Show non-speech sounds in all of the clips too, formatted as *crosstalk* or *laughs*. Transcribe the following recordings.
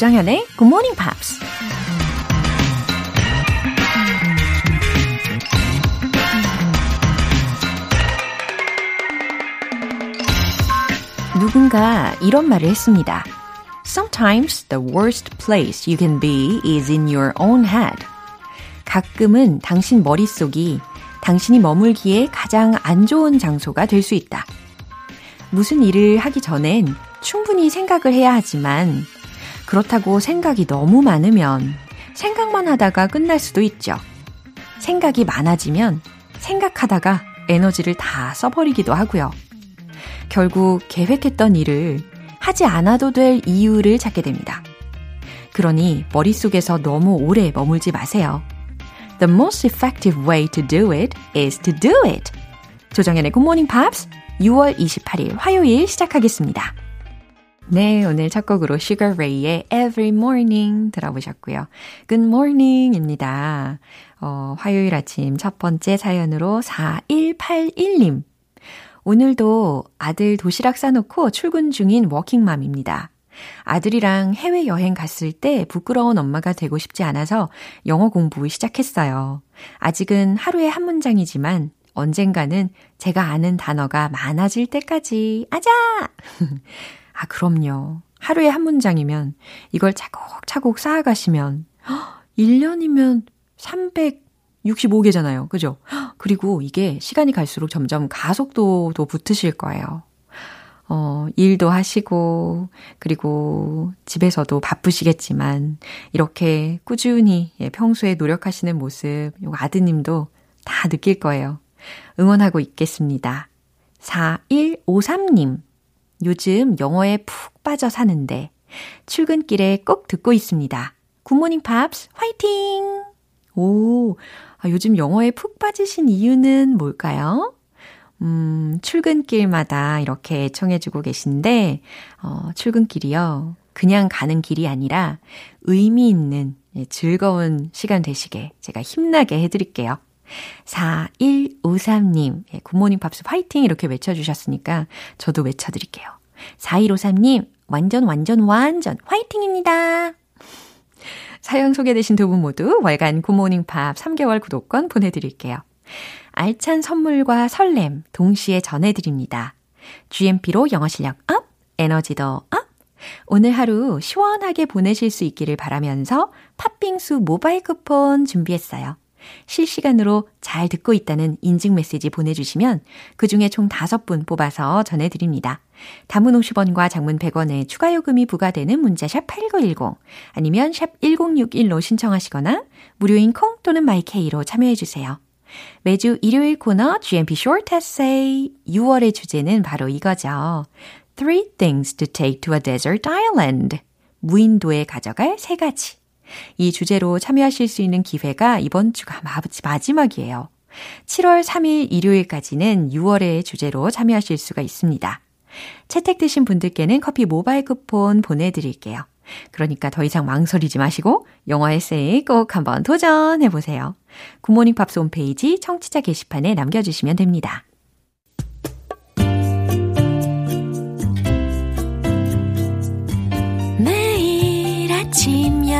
조장현의 Good Morning Pops. Sometimes the worst place you can be is in your own head. 가끔은 당신 머릿속이 당신이 머물기에 가장 안 좋은 장소가 될 수 있다. 무슨 일을 하기 전엔 충분히 생각을 해야 하지만 그렇다고 생각이 너무 많으면 생각만 하다가 끝날 수도 있죠. 생각이 많아지면 생각하다가 에너지를 다 써버리기도 하고요. 결국 계획했던 일을 하지 않아도 될 이유를 찾게 됩니다. 그러니 머릿속에서 너무 오래 머물지 마세요. The most effective way to do it is to do it. 조정연의 Morning Pops 6월 28일 화요일 시작하겠습니다. 네, 오늘 첫 곡으로 Sugar Ray의 Every Morning 들어보셨고요. Good Morning입니다. 어, 화요일 아침 첫 번째 사연으로 4181님. 오늘도 아들 도시락 싸놓고 출근 중인 워킹맘입니다. 아들이랑 해외여행 갔을 때 부끄러운 엄마가 되고 싶지 않아서 영어 공부 시작했어요. 아직은 하루에 한 문장이지만 언젠가는 제가 아는 단어가 많아질 때까지 아자! *laughs* 아, 그럼요. 하루에 한 문장이면 이걸 차곡차곡 쌓아가시면 1년이면 365개잖아요. 그죠? 그리고 이게 시간이 갈수록 점점 가속도도 붙으실 거예요. 어, 일도 하시고, 그리고 집에서도 바쁘시겠지만, 이렇게 꾸준히 예, 평소에 노력하시는 모습, 요 아드님도 다 느낄 거예요. 응원하고 있겠습니다. 4153님. 요즘 영어에 푹 빠져 사는데 출근길에 꼭 듣고 있습니다. 굿모닝 팝스 화이팅! 오, 아, 요즘 영어에 푹 빠지신 이유는 뭘까요? 음, 출근길마다 이렇게 청해주고 계신데, 어, 출근길이요. 그냥 가는 길이 아니라 의미 있는 예, 즐거운 시간 되시게 제가 힘나게 해드릴게요. 4153님, 예, 굿모닝 팝스 화이팅 이렇게 외쳐주셨으니까 저도 외쳐드릴게요. 4153님, 완전, 완전, 완전 화이팅입니다. 사연 소개되신 두 분 모두 월간 굿모닝 팝스 3개월 구독권 보내드릴게요. 알찬 선물과 설렘 동시에 전해드립니다. GMP로 영어 실력 up, 에너지도 up! 오늘 하루 시원하게 보내실 수 있기를 바라면서 팥빙수 모바일 쿠폰 준비했어요. 실시간으로 잘 듣고 있다는 인증 메시지 보내주시면 그 중에 총 5분 뽑아서 전해드립니다. 단문 50원과 장문 100원의 추가 요금이 부과되는 문자 샵 8910 아니면 샵 1061로 신청하시거나 무료인 콩 또는 마이케이로 참여해주세요. 매주 일요일 코너 GMP Short Essay 6월의 주제는 바로 이거죠. Three things to take to a desert island. 무인도에 가져갈 세 가지. 이 주제로 참여하실 수 있는 기회가 이번 주가 마지막이에요. 7월 3일 일요일까지는 6월의 주제로 참여하실 수가 있습니다. 채택되신 분들께는 커피 모바일 쿠폰 보내드릴게요. 그러니까 더 이상 망설이지 마시고 영어 에세이 꼭 한번 도전해보세요. 굿모닝 팝스 홈페이지 청취자 게시판에 남겨주시면 됩니다.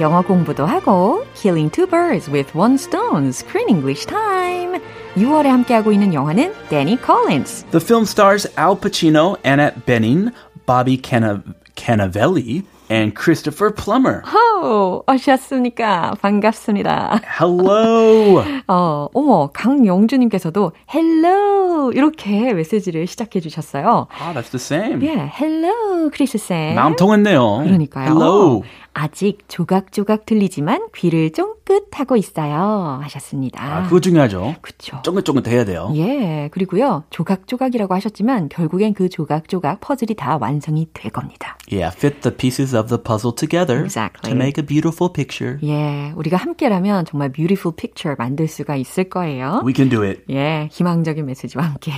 영어 공부도 하고 Killing two birds with one stone Screen English Time 6월에 함께하고 있는 영화는 Danny Collins The film stars Al Pacino, Annette Bening, Bobby Canavelli, and Christopher Plummer. 오, 오셨습니까? 반갑습니다. Hello. 어, 어머, 강영주님께서도 hello 이렇게 메시지를 시작해 주셨어요. Ah, that's the same. 예, hello, 크리스 쌤. 마음 통했네요. 그러니까요. Hello. 아직 조각조각 들리지만 귀를 쫑긋하고 있어요. 하셨습니다. 아, 그거 중요하죠. 그쵸. 쫑긋쫑긋 해야 돼요. 예, 그리고요, 조각조각이라고 하셨지만, 결국엔 그 조각조각 퍼즐이 다 완성이 될 겁니다. Yeah, fit the pieces of the puzzle together Exactly. to make a beautiful picture. 예, 우리가 함께라면 정말 beautiful picture 만들 수가 있을 거예요. We can do it. 예, 희망적인 메시지와 함께.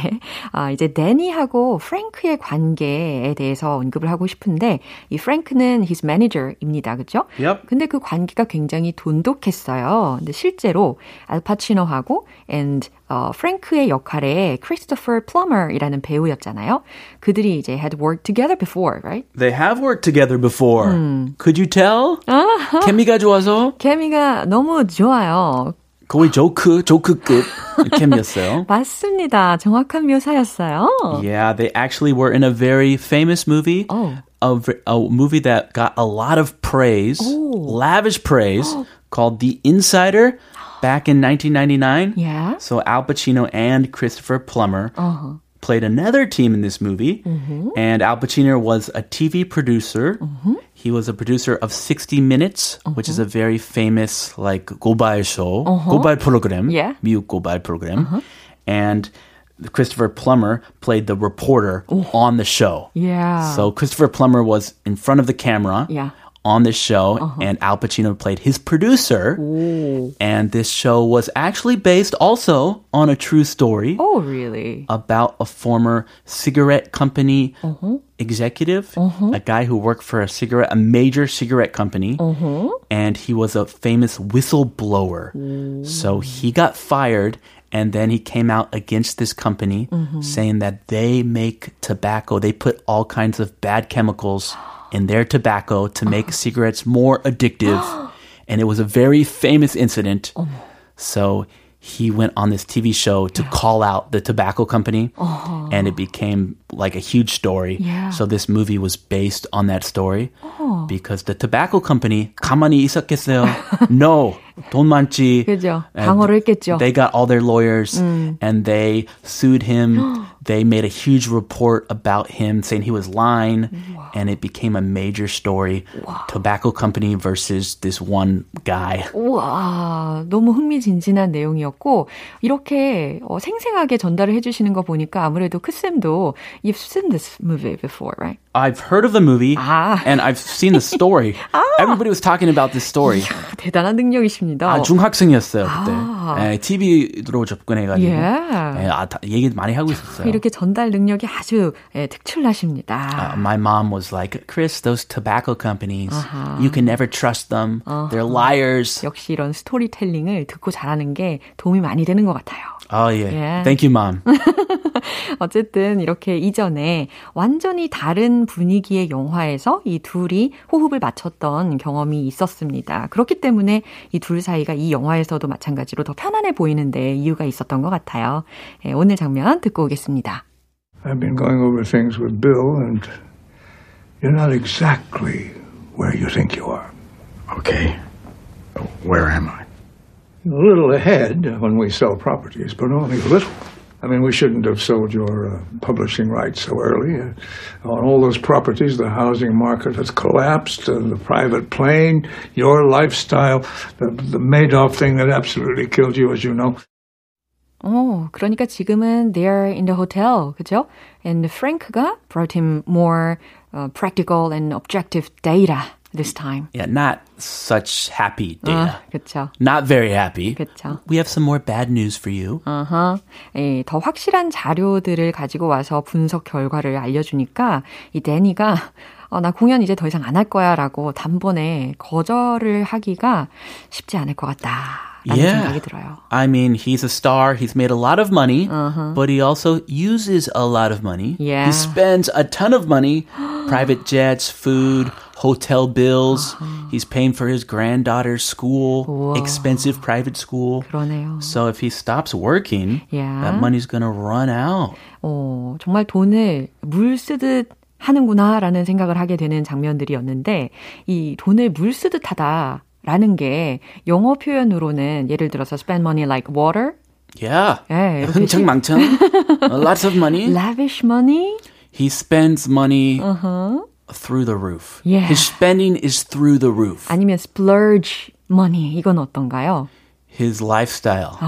아, 이제 데니하고 프랭크의 관계에 대해서 언급을 하고 싶은데, 이 프랭크는 his manager입니다. 그죠? Yep. 근데 그 관계가 굉장히 돈독했어요. 근데 실제로 알파치노하고 and 어, 프랭크의 역할에 크리스토퍼 플러머이라는 배우였잖아요. 그들이 이제 had worked together before, right? They have worked together before. Could you tell? 케미가 좋아서 케미가 너무 좋아요. 거의 조크, 조크급 케미였어요. 맞습니다. 정확한 묘사였어요. Yeah, they actually were in a very famous movie. Oh. A, v- a movie that got a lot of praise, lavish praise, *gasps* called The Insider back in 1999. Yeah. So Al Pacino and Christopher Plummer played another team in this movie. And Al Pacino was a TV producer. He was a producer of 60 Minutes, which is a very famous like 고발 show, 고발 program, Yeah. 미국 고발 program. And Christopher Plummer played the reporter on the show. Yeah. So Christopher Plummer was in front of the camera Yeah. on this show, uh-huh. and Al Pacino played his producer. Ooh. And this show was actually based also on a true story Oh, really? about a former cigarette company uh-huh. executive, uh-huh. a guy who worked for a cigarette, a major cigarette company, and he was a famous whistleblower. So he got fired. And then he came out against this company mm-hmm. saying that they make tobacco. They put all kinds of bad chemicals in their tobacco to make uh-huh. cigarettes more addictive. *gasps* and it was a very famous incident. Oh. So he went on this TV show to call out the tobacco company, and it became like a huge story. Yeah. So this movie was based on that story because the tobacco company 가만히 있었겠어요? *laughs* no, 돈 많지. 그죠. And 방어를 했겠죠. They got all their lawyers and they sued him. *gasps* they made a huge report about him saying he was lying, and it became a major story. Tobacco company versus this one guy. 우와, 너무 흥미진진한 내용이었고, 이렇게 어, 생생하게 전달을 해주시는 거 보니까 아무래도 크쌤도 You've seen this movie before, right? I've heard of the movie Ah. and I've seen the story. *laughs* Everybody was talking about this story. 대단한 능력이십니다. 아, 중학생이었어요 그때. 아. 예, TV로 접근해가지고 예. 예, 아, 다, 얘기 많이 하고 있었어요. 이렇게 전달 능력이 아주 예, 특출나십니다. Uh, my mom was like, Chris, those tobacco companies, you can never trust them. They're liars. 역시 이런 스토리텔링을 듣고 잘하는 게 도움이 많이 되는 것 같아요. Oh, yeah. Yeah. Thank you, mom. 어쨌든 이렇게 이전에 완전히 다른 분위기의 영화에서 이 둘이 호흡을 맞췄던 경험이 있었습니다. 그렇기 때문에 이 둘 사이가 이 영화에서도 마찬가지로 더 편안해 보이는데 이유가 있었던 것 같아요. 예, 오늘 장면 듣고 오겠습니다. I've been going over things with Bill, and you're not exactly where you think you are. Okay. Where am I? A little ahead when we sell properties, but only a little. I mean, we shouldn't have sold your uh, publishing rights so early. Uh, on all those properties, the housing market has collapsed, uh, the private plane, your lifestyle, the, the Madoff thing that absolutely killed you, as you know. 어, 그러니까 지금은 they're in the hotel, 그죠? And Frank가 brought him more uh, practical and objective data this time. Yeah, not such happy 아, data. 그렇죠. Not very happy. 그렇죠. We have some more bad news for you. 어허. 예, 더 확실한 자료들을 가지고 와서 분석 결과를 알려주니까 이 데니가 어, 나 공연 이제 더 이상 안 할 거야 라고 단번에 거절을 하기가 쉽지 않을 것 같다. 라는 Yeah. 생각이 들어요. I mean, he's a star. He's made a lot of money, but he also uses a lot of money. Yeah. He spends a ton of money, *gasps* private jets, food, hotel bills. He's paying for his granddaughter's school, expensive private school. 그러네요. So if he stops working, Yeah. that money's going to run out. 어, 정말 돈을 물 쓰듯 하는구나라는 생각을 하게 되는 장면들이었는데 이 돈을 물 쓰듯 하다 라는 게 영어 표현으로는 예를 들어서 spend money like water Yeah. 예, 이렇게 *laughs* 흥청망청. *laughs* Lots of money. lavish money He spends money uh-huh. Through the roof. Yeah. His spending is through the roof. 아니면 splurge money 이건 어떤가요? His lifestyle.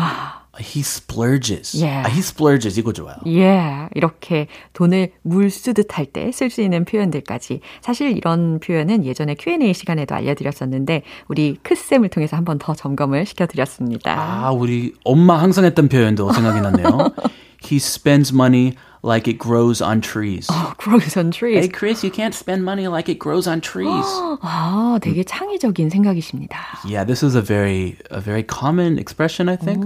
He splurges. Yeah. 아, he splurges 이거 좋아요. 예, 이렇게 돈을 물 쓰듯 할 때 쓸 수 있는 표현들까지. 사실 이런 표현은 예전에 Q&A 시간에도 알려드렸었는데, 우리 크쌤을 통해서 한번 더 점검을 시켜드렸습니다. 아, 우리 엄마 항상 했던 표현도 생각이 났네요. He spends money like it grows on trees. *laughs* grows on trees. Hey Chris, you can't spend money like it grows on trees. *gasps* 아, 되게 창의적인 생각이십니다. yeah, this is a very a very common expression, I think.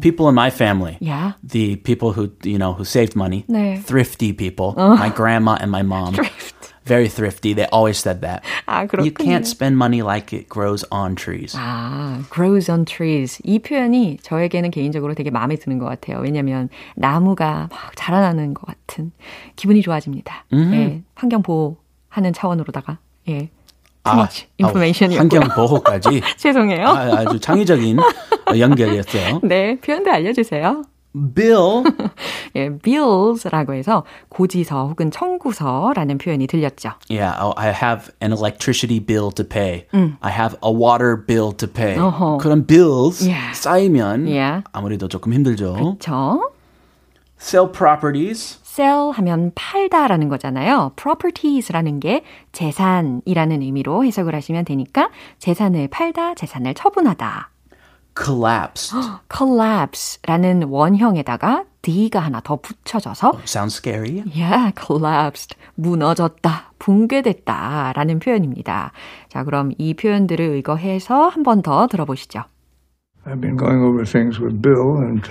People in my family, Yeah. the people who you know who saved money, 네. thrifty people, my grandma and my mom, *laughs* very thrifty. They always said that. 아, You 그렇군요. can't spend money like it grows on trees. 아, grows on trees. 이 표현이 저에게는 개인적으로 되게 마음에 드는 것 같아요. 왜냐면 나무가 막 자라나는 것 같은 기분이 좋아집니다. 예, 환경 보호하는 차원으로다가 예, too much information이었고요. 환경 *laughs* 보호까지 죄송해요. 아, 아주 창의적인 연결이었어요. 네, 표현도 알려주세요. Bill 예, bills라고 해서 고지서 혹은 청구서라는 표현이 들렸죠. Yeah, oh, I have an electricity bill to pay. I have a water bill to pay. 어허. 그런 bills Yeah. 쌓이면 Yeah. 아무래도 조금 힘들죠. 저 Sell properties. sell 하면 팔다라는 거잖아요. properties라는 게 재산이라는 의미로 해석을 하시면 되니까 재산을 팔다, 재산을 처분하다. Collapsed. collapse라는 원형에다가 d가 하나 더 붙여져서 Sounds scary. yeah, collapsed. 무너졌다, 붕괴됐다 라는 표현입니다. 자, 그럼 이 표현들을 의거해서 한 번 더 들어보시죠. I've been going over things with Bill, and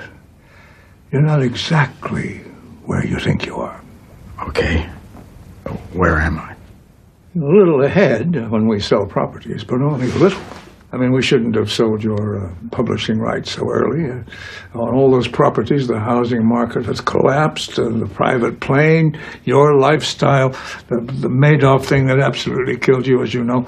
you're not exactly where you think you are. Okay. Where am I? A little ahead when we sell properties, but only a little. I mean, we shouldn't have sold your uh, publishing rights so early. Uh, on all those properties, the housing market has collapsed, and the private plane, your lifestyle, the, the Madoff thing that absolutely killed you, as you know.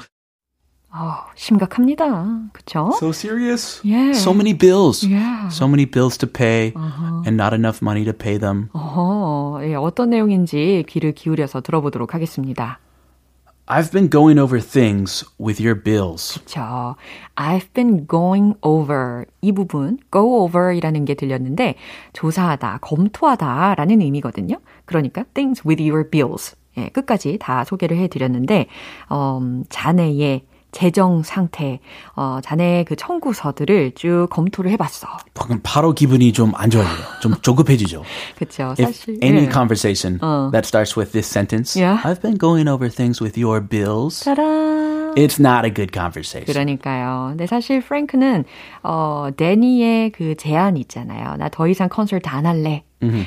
어, 심각합니다. 그쵸? So serious. Yeah. So many bills. Yeah. So many bills to pay and not enough money to pay them. 어, 예, 어떤 내용인지 귀를 기울여서 들어보도록 하겠습니다. I've been going over things with your bills. 그쵸. I've been going over 이 부분 go over이라는 게 들렸는데 조사하다, 검토하다 라는 의미거든요. 그러니까 things with your bills. 예, 끝까지 다 소개를 해 드렸는데 음, 자네의 재정 상태, 어, 자네의 그 청구서들을 쭉 검토를 해봤어. 방금 바로 기분이 좀 안 좋아요. 좀 조급해지죠. If 사실 any 예. conversation that starts with this sentence, Yeah. I've been going over things with your bills. 짜란. It's not a good conversation. 그러니까요. 근데 사실 프랭크는 어 데니의 그 제안 있잖아요. 나 더 이상 콘서트 안 할래.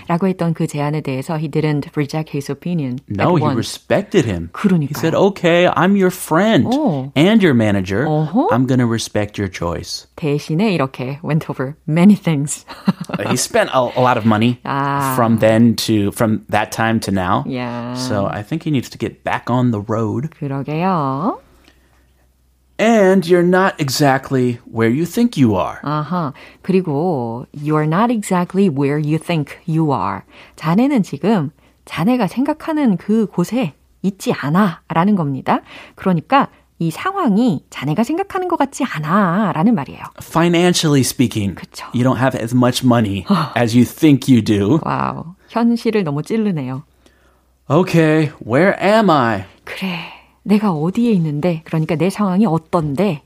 라고 했던 그 제안에 대해서 he didn't reject his opinion. No, at he once. respected him. 그러니까요. He said, "Okay, I'm your friend 어. and your manager. 어허. I'm going to respect your choice." 대신에 이렇게 went over many things. *laughs* he spent a, a lot of money Ah. from then to from that time to now. Yeah. So I think he needs to get back on the road. 그러게요. And you're not exactly where you think you are. 아하. 그리고 you're not exactly where you think you are. 자네는 지금 자네가 생각하는 그 곳에 있지 않아 라는 겁니다. 그러니까 이 상황이 자네가 생각하는 것 같지 않아 라는 말이에요. Financially speaking, 그쵸. you don't have as much money as you think you do. 와우. 현실을 너무 찌르네요. Okay, where am I? 그래. 내가 어디에 있는데, 그러니까 내 상황이 어떤데,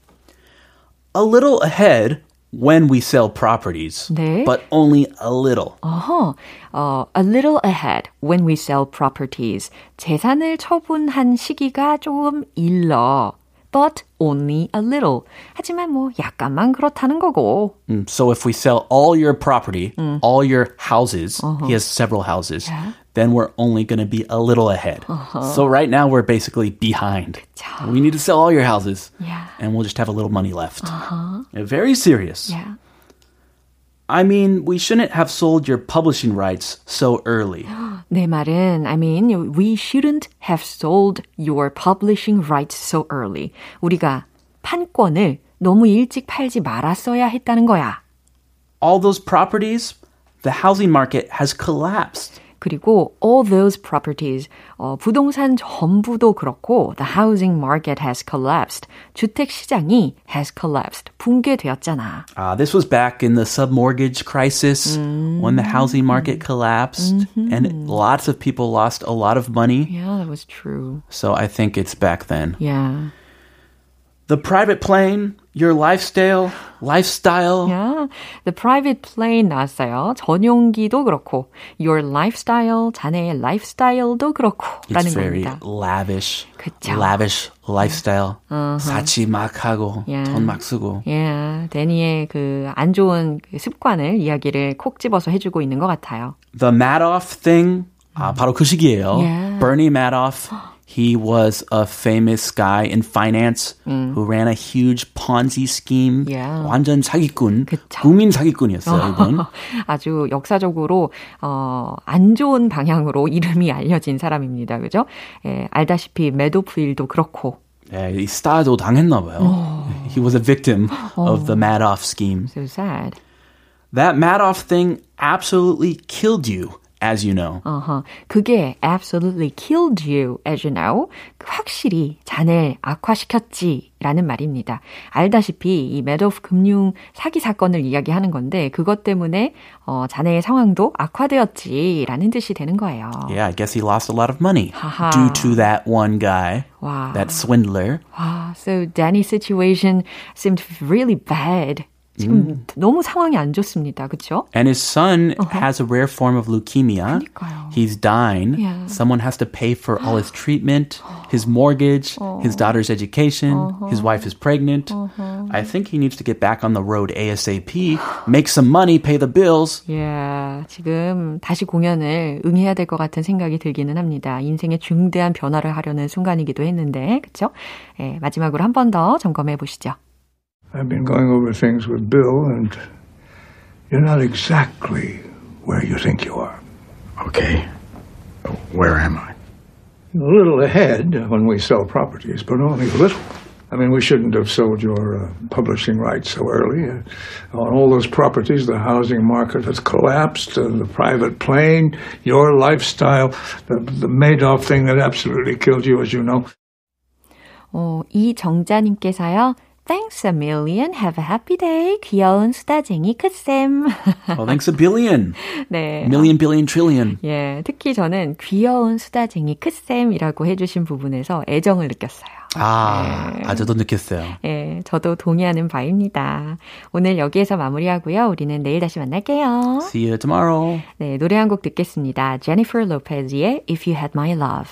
A little ahead when we sell properties, 네. but only a little. 어허, 어, a little ahead when we sell properties. 재산을 처분한 시기가 조금 일러. but only a little. 하지만 뭐 약간만 그렇다는 거고. Mm, So if we sell all your property, all your houses, he has several houses, then we're only going to be a little ahead. So right now we're basically behind. We need to sell all your houses, Yeah. and we'll just have a little money left. Uh, Very serious. Yeah. I mean, we shouldn't have sold your publishing rights so early. *gasps* 내 말은, I mean, we shouldn't have sold your publishing rights so early. 우리가 판권을 너무 일찍 팔지 말았어야 했다는 거야. All those properties, the housing market has collapsed. 그리고 all those properties, 어, 부동산 전부도 그렇고 the housing market has collapsed. 주택 시장이 has collapsed. 붕괴되었잖아. Uh, this was back in the submortgage crisis when the housing market collapsed and lots of people lost a lot of money. Yeah, that was true. So I think it's back then. Yeah. The private plane, your lifestyle, lifestyle. Yeah. The private plane 나왔어요. 전용기도 그렇고 your lifestyle, 자네의 lifestyle도 그렇고 It's 라는 very 겁니다. lavish, 그쵸. lavish lifestyle. 사치 막 하고 Yeah. 돈 막 쓰고. Yeah, 데니의 그 안 좋은 그 습관을 이야기를 콕 집어서 해주고 있는 것 같아요. The Madoff thing, 아, 바로 그 시기예요. Yeah. Bernie Madoff. *gasps* He was a famous guy in finance who ran a huge Ponzi scheme. Yeah. 완전 사기꾼. 그쵸. 국민 사기꾼이었어요, *laughs* 이분. 아주 역사적으로 어, 안 좋은 방향으로 이름이 알려진 사람입니다. 그죠? 예, 알다시피 매도프일도 그렇고 예, 이 스타도 당했나 봐요. He was a victim of the Madoff scheme. so sad. That Madoff thing absolutely killed you, as you know. 어허, 그게 absolutely killed you, as you know. 확실히 자네를 악화시켰지라는 말입니다. 알다시피 이 매도프 금융 사기 사건을 이야기하는 건데 그것 때문에 어, 자네의 상황도 악화되었지라는 뜻이 되는 거예요. Yeah, I guess he lost a lot of money 하하. due to that one guy, 와. that swindler. 와, so Danny's situation seemed really bad. 지금 너무 상황이 안 좋습니다. 그렇죠? And his son has a rare form of leukemia. 그러니까요. He's dying. Yeah. Someone has to pay for all his treatment, his mortgage, his daughter's education. His wife is pregnant. I think he needs to get back on the road ASAP, make some money, pay the bills. 예, 지금 다시 공연을 응해야 될 것 같은 생각이 들기는 합니다. 인생의 중대한 변화를 하려는 순간이기도 했는데, 그렇죠? 예, 마지막으로 한 번 더 점검해 보시죠. I've been going over things with Bill, and you're not exactly where you think you are. Okay. Where am I? A little ahead when we sell properties, but only a little. I mean, we shouldn't have sold your uh, publishing rights so early. Uh, on all those properties, the housing market has collapsed, and the private plane, your lifestyle, the, the Madoff thing that absolutely killed you, as you know. 어, 이정자님께서요. Thanks a million. Have a happy day. 귀여운 수다쟁이 크쌤. Well, thanks a billion. 네. Million, billion, trillion. 예, 특히 저는 귀여운 수다쟁이 크쌤이라고 해주신 부분에서 애정을 느꼈어요. 아, 아저도 느꼈어요. 예, 저도 동의하는 바입니다. 오늘 여기에서 마무리하고요. 우리는 내일 다시 만날게요. See you tomorrow. 네, 노래 한 곡 듣겠습니다. Jennifer Lopez의 If You Had My Love.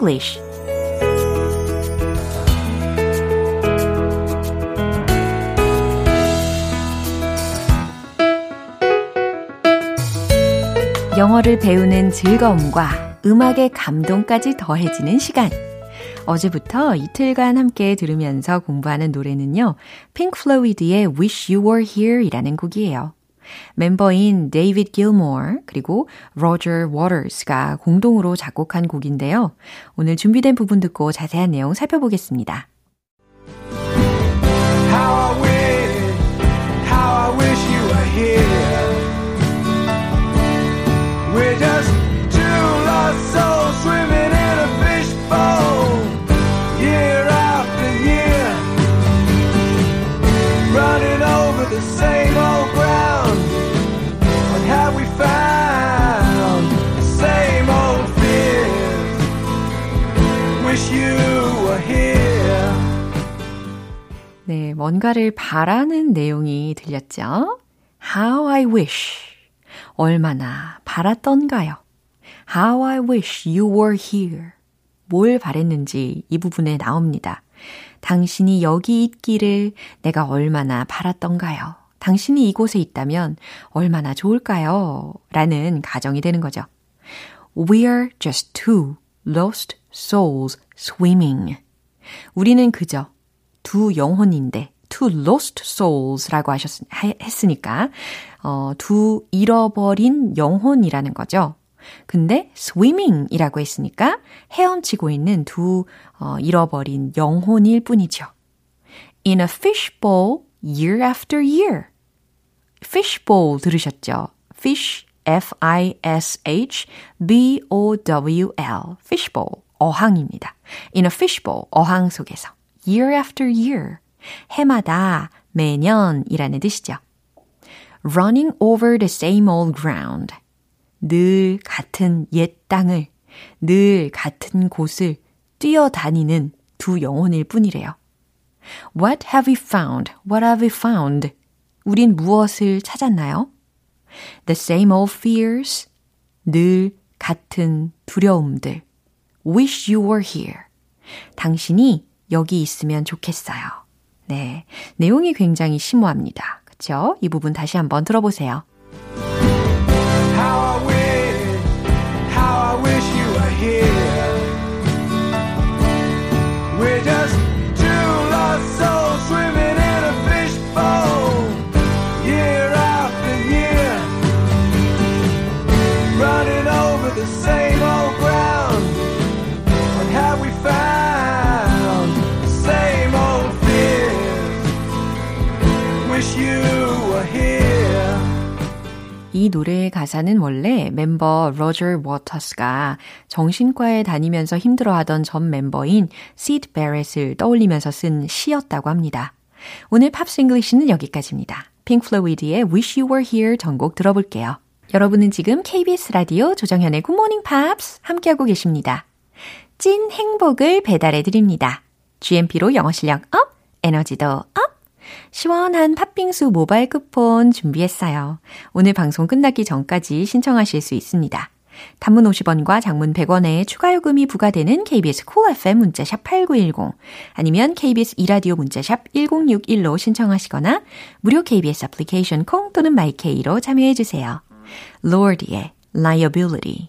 English 영어를 배우는 즐거움과 음악의 감동까지 더해지는 시간. 어제부터 이틀간 함께 들으면서 공부하는 노래는요. 핑크 플로이드의 Wish You Were Here 이라는 곡이에요. 멤버인 데이비드 길모어 그리고 로저 워터스가 공동으로 작곡한 곡인데요. 오늘 준비된 부분 듣고 자세한 내용 살펴보겠습니다. How I wish, how I wish you were here. We're just 뭔가를 바라는 내용이 들렸죠? How I wish. 얼마나 바랐던가요? How I wish you were here. 뭘 바랬는지 이 부분에 나옵니다. 당신이 여기 있기를 내가 얼마나 바랐던가요? 당신이 이곳에 있다면 얼마나 좋을까요? 라는 가정이 되는 거죠. We're just two lost souls swimming. 우리는 그저 두 영혼인데 two lost souls라고 하셨, 했으니까 어, 두 잃어버린 영혼이라는 거죠. 근데 swimming이라고 했으니까 헤엄치고 있는 두 어, 잃어버린 영혼일 뿐이죠. In a fishbowl year after year. fishbowl 들으셨죠? fish, f-i-s-h, b-o-w-l, fishbowl, 어항입니다. in a fishbowl, 어항 속에서. Year after year, 해마다, 매년이라는 뜻이죠. running over the same old ground. 늘 같은 옛 땅을, 늘 같은 곳을 뛰어다니는 두 영혼일 뿐이래요. What have we found? What have we found? 우린 무엇을 찾았나요? The same old fears. 늘 같은 두려움들. Wish you were here. 당신이 여기 있으면 좋겠어요. 네. 내용이 굉장히 심오합니다. 그쵸? 이 부분 다시 한번 들어보세요. 이 노래의 가사는 원래 멤버 로저 워터스가 정신과에 다니면서 힘들어하던 전 멤버인 시드 배럿을 떠올리면서 쓴 시였다고 합니다. 오늘 Pops English는 여기까지입니다. 핑크 플로이드의 Wish You Were Here 전곡 들어볼게요. 여러분은 지금 KBS 라디오 조정현의 Morning Pops 함께하고 계십니다. 찐 행복을 배달해 드립니다. GMP로 영어 실력 up, 에너지도 up! 시원한 팥빙수 모바일 쿠폰 준비했어요. 오늘 방송 끝나기 전까지 신청하실 수 있습니다. 단문 50원과 장문 100원의 추가 요금이 부과되는 KBS 콜 cool FM 문자샵 8910 아니면 KBS 이라디오 문자샵 1061로 신청하시거나 무료 KBS 애플리케이션 콩 또는 마이케이로 참여해 주세요. Lord의 Liability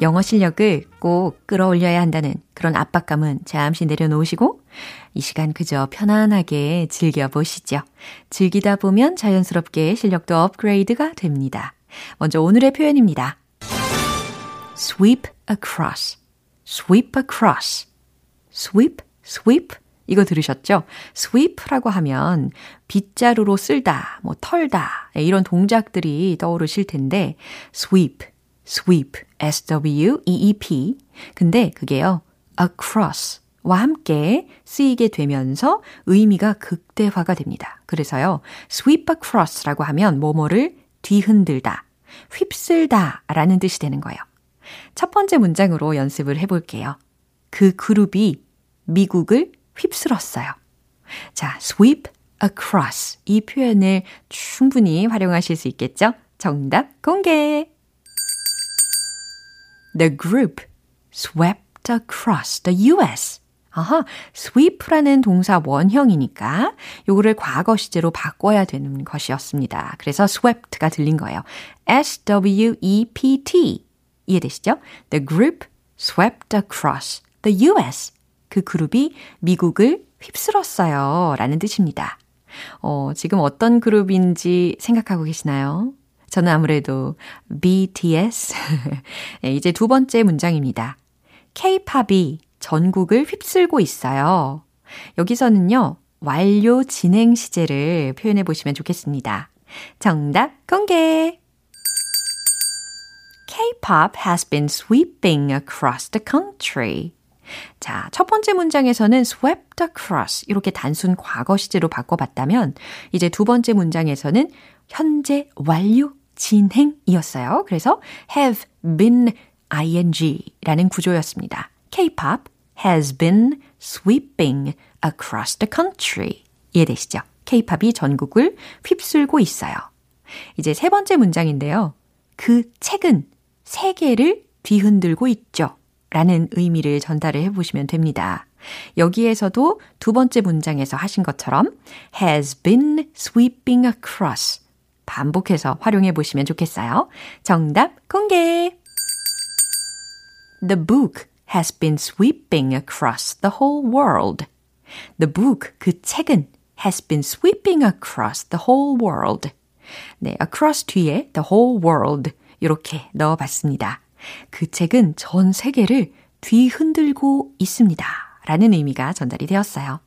영어 실력을 꼭 끌어올려야 한다는 그런 압박감은 잠시 내려놓으시고 이 시간 그저 편안하게 즐겨보시죠. 즐기다 보면 자연스럽게 실력도 업그레이드가 됩니다. 먼저 오늘의 표현입니다. sweep across, sweep across, sweep, sweep. 이거 들으셨죠? sweep라고 하면 빗자루로 쓸다, 뭐 털다 이런 동작들이 떠오르실 텐데 sweep, sweep, S-W-E-E-P. 근데 그게요, across 와 함께 쓰이게 되면서 의미가 극대화가 됩니다. 그래서요, sweep across라고 하면 뭐뭐를 뒤흔들다, 휩쓸다 라는 뜻이 되는 거예요. 첫 번째 문장으로 연습을 해볼게요. 그 그룹이 미국을 휩쓸었어요. 자, sweep across 이 표현을 충분히 활용하실 수 있겠죠? 정답 공개! The group swept across the US. 아하, sweep라는 동사 원형이니까 요거를 과거 시제로 바꿔야 되는 것이었습니다. 그래서 swept,가 들린 거예요. S-W-E-P-T. 이해되시죠? The group swept across the US. 그 그룹이 미국을 휩쓸었어요. 라는 뜻입니다. 어, 지금 어떤 그룹인지 생각하고 계시나요? 저는 아무래도 BTS. 네, *laughs* 이제 두 번째 문장입니다. K-팝이 전국을 휩쓸고 있어요. 여기서는요, 완료 진행 시제를 표현해 보시면 좋겠습니다. 정답 공개! K-pop has been sweeping across the country. 자, 첫 번째 문장에서는 swept across 이렇게 단순 과거 시제로 바꿔봤다면 이제 두 번째 문장에서는 현재 완료 진행이었어요. 그래서 have been ing라는 구조였습니다. K-pop has been sweeping across the country. 이해되시죠? K-팝이 전국을 휩쓸고 있어요. 이제 세 번째 문장인데요. 그 책은 세계를 뒤흔들고 있죠. 라는 의미를 전달을 해보시면 됩니다. 여기에서도 두 번째 문장에서 하신 것처럼 has been sweeping across 반복해서 활용해 보시면 좋겠어요. 정답 공개! The book has been sweeping across the whole world. The book, 그 책은 has been sweeping across the whole world. 네, across 뒤에 the whole world 이렇게 넣어봤습니다. 그 책은 전 세계를 뒤흔들고 있습니다. 라는 의미가 전달이 되었어요.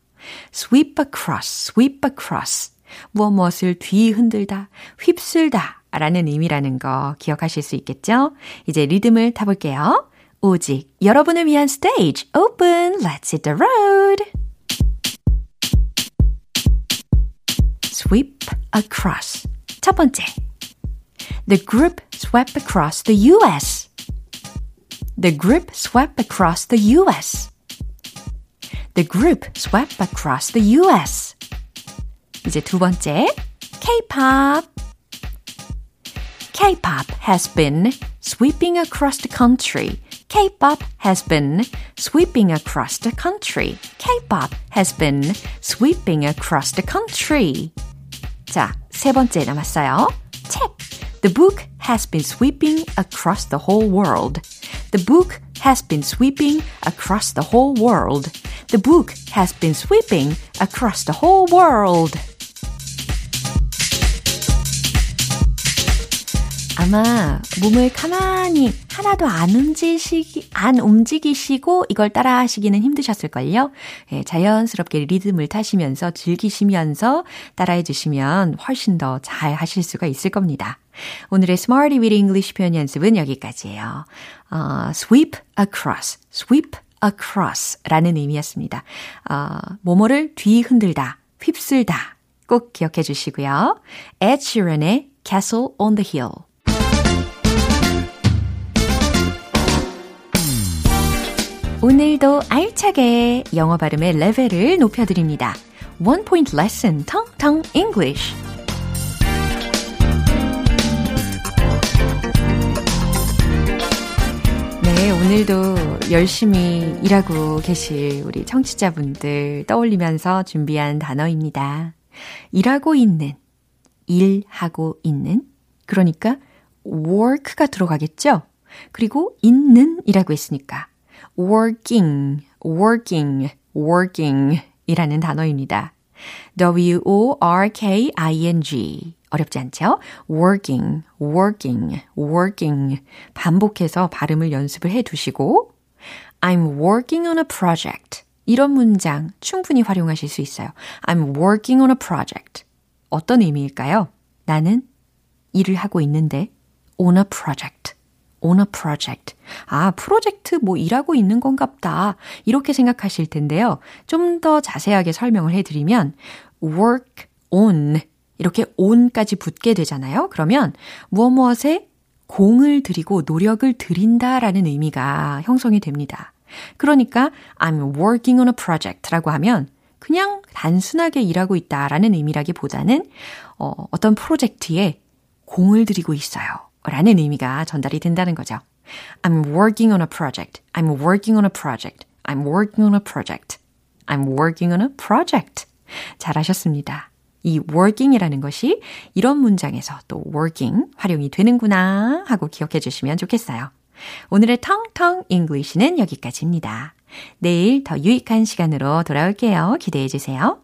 sweep across, sweep across. 무엇 무엇을 뒤흔들다, 휩쓸다 라는 의미라는 거 기억하실 수 있겠죠? 이제 리듬을 타볼게요. 오직 여러분을 위한 스테이지 open, let's hit the road. sweep across. 첫 번째. The group swept across the US. The group swept across the US. The group swept across the US. 이제 두 번째. K-pop. K-pop has been sweeping across the country. K-pop has been sweeping across the country. K-pop has been sweeping across the country. 자, 세 번째 남았어요. 책. The book has been sweeping across the whole world. The book has been sweeping across the whole world. The book has been sweeping across the whole world. 아마 몸을 가만히 하나도 안 움직이시, 안 움직이시고 이걸 따라 하시기는 힘드셨을걸요? 예, 자연스럽게 리듬을 타시면서 즐기시면서 따라해 주시면 훨씬 더 잘 하실 수가 있을 겁니다. 오늘의 Smarty with English 표현 연습은 여기까지예요. 어, sweep across, sweep across 라는 의미였습니다. 어, 뭐뭐를 뒤 흔들다, 휩쓸다 꼭 기억해 주시고요. Ed Sheeran의 Castle on the Hill 오늘도 알차게 영어 발음의 레벨을 높여드립니다. One Point Lesson, Tong Tong English. 네, 오늘도 열심히 일하고 계실 우리 청취자분들 떠올리면서 준비한 단어입니다. 일하고 있는, 일하고 있는, 그러니까 work가 들어가겠죠? 그리고 있는 이라고 했으니까 working, working, working 이라는 단어입니다. W-O-R-K-I-N-G. 어렵지 않죠? working, working, working. 반복해서 발음을 연습을 해 두시고, I'm working on a project. 이런 문장 충분히 활용하실 수 있어요. I'm working on a project. 어떤 의미일까요? 나는 일을 하고 있는데, on a project. On a project. 아, 프로젝트 뭐 일하고 있는 건갑다. 이렇게 생각하실 텐데요. 좀 더 자세하게 설명을 해드리면 work on 이렇게 on까지 붙게 되잖아요. 그러면 무엇 무엇에 공을 들이고 노력을 들인다라는 의미가 형성이 됩니다. 그러니까 I'm working on a project라고 하면 그냥 단순하게 일하고 있다라는 의미라기보다는 어, 어떤 프로젝트에 공을 들이고 있어요. 라는 의미가 전달이 된다는 거죠. I'm working on a project. I'm working on a project. I'm working on a project. I'm working on a project. 잘하셨습니다. 이 working이라는 것이 이런 문장에서 또 working 활용이 되는구나 하고 기억해 주시면 좋겠어요. 오늘의 텅텅 English는 여기까지입니다. 내일 더 유익한 시간으로 돌아올게요. 기대해 주세요.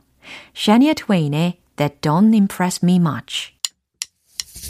Shania Twain의 That Don't Impress Me Much.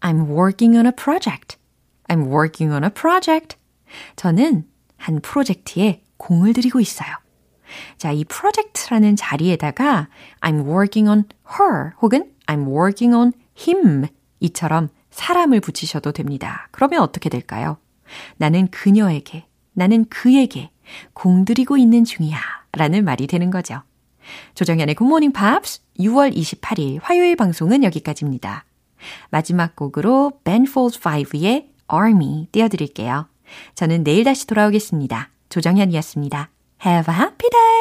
I'm working on a project. I'm working on a project. 저는 한 프로젝트에 공을 들이고 있어요. 자, 이 프로젝트라는 자리에다가 I'm working on her 혹은 I'm working on him 이처럼 사람을 붙이셔도 됩니다. 그러면 어떻게 될까요? 나는 그녀에게, 나는 그에게 공들이고 있는 중이야 라는 말이 되는 거죠. 조정현의 굿모닝 팝스 6월 28일 화요일 방송은 여기까지입니다. 마지막 곡으로 Ben Folds 5의 Army 띄워드릴게요. 저는 내일 다시 돌아오겠습니다. 조정현이었습니다. Have a happy day!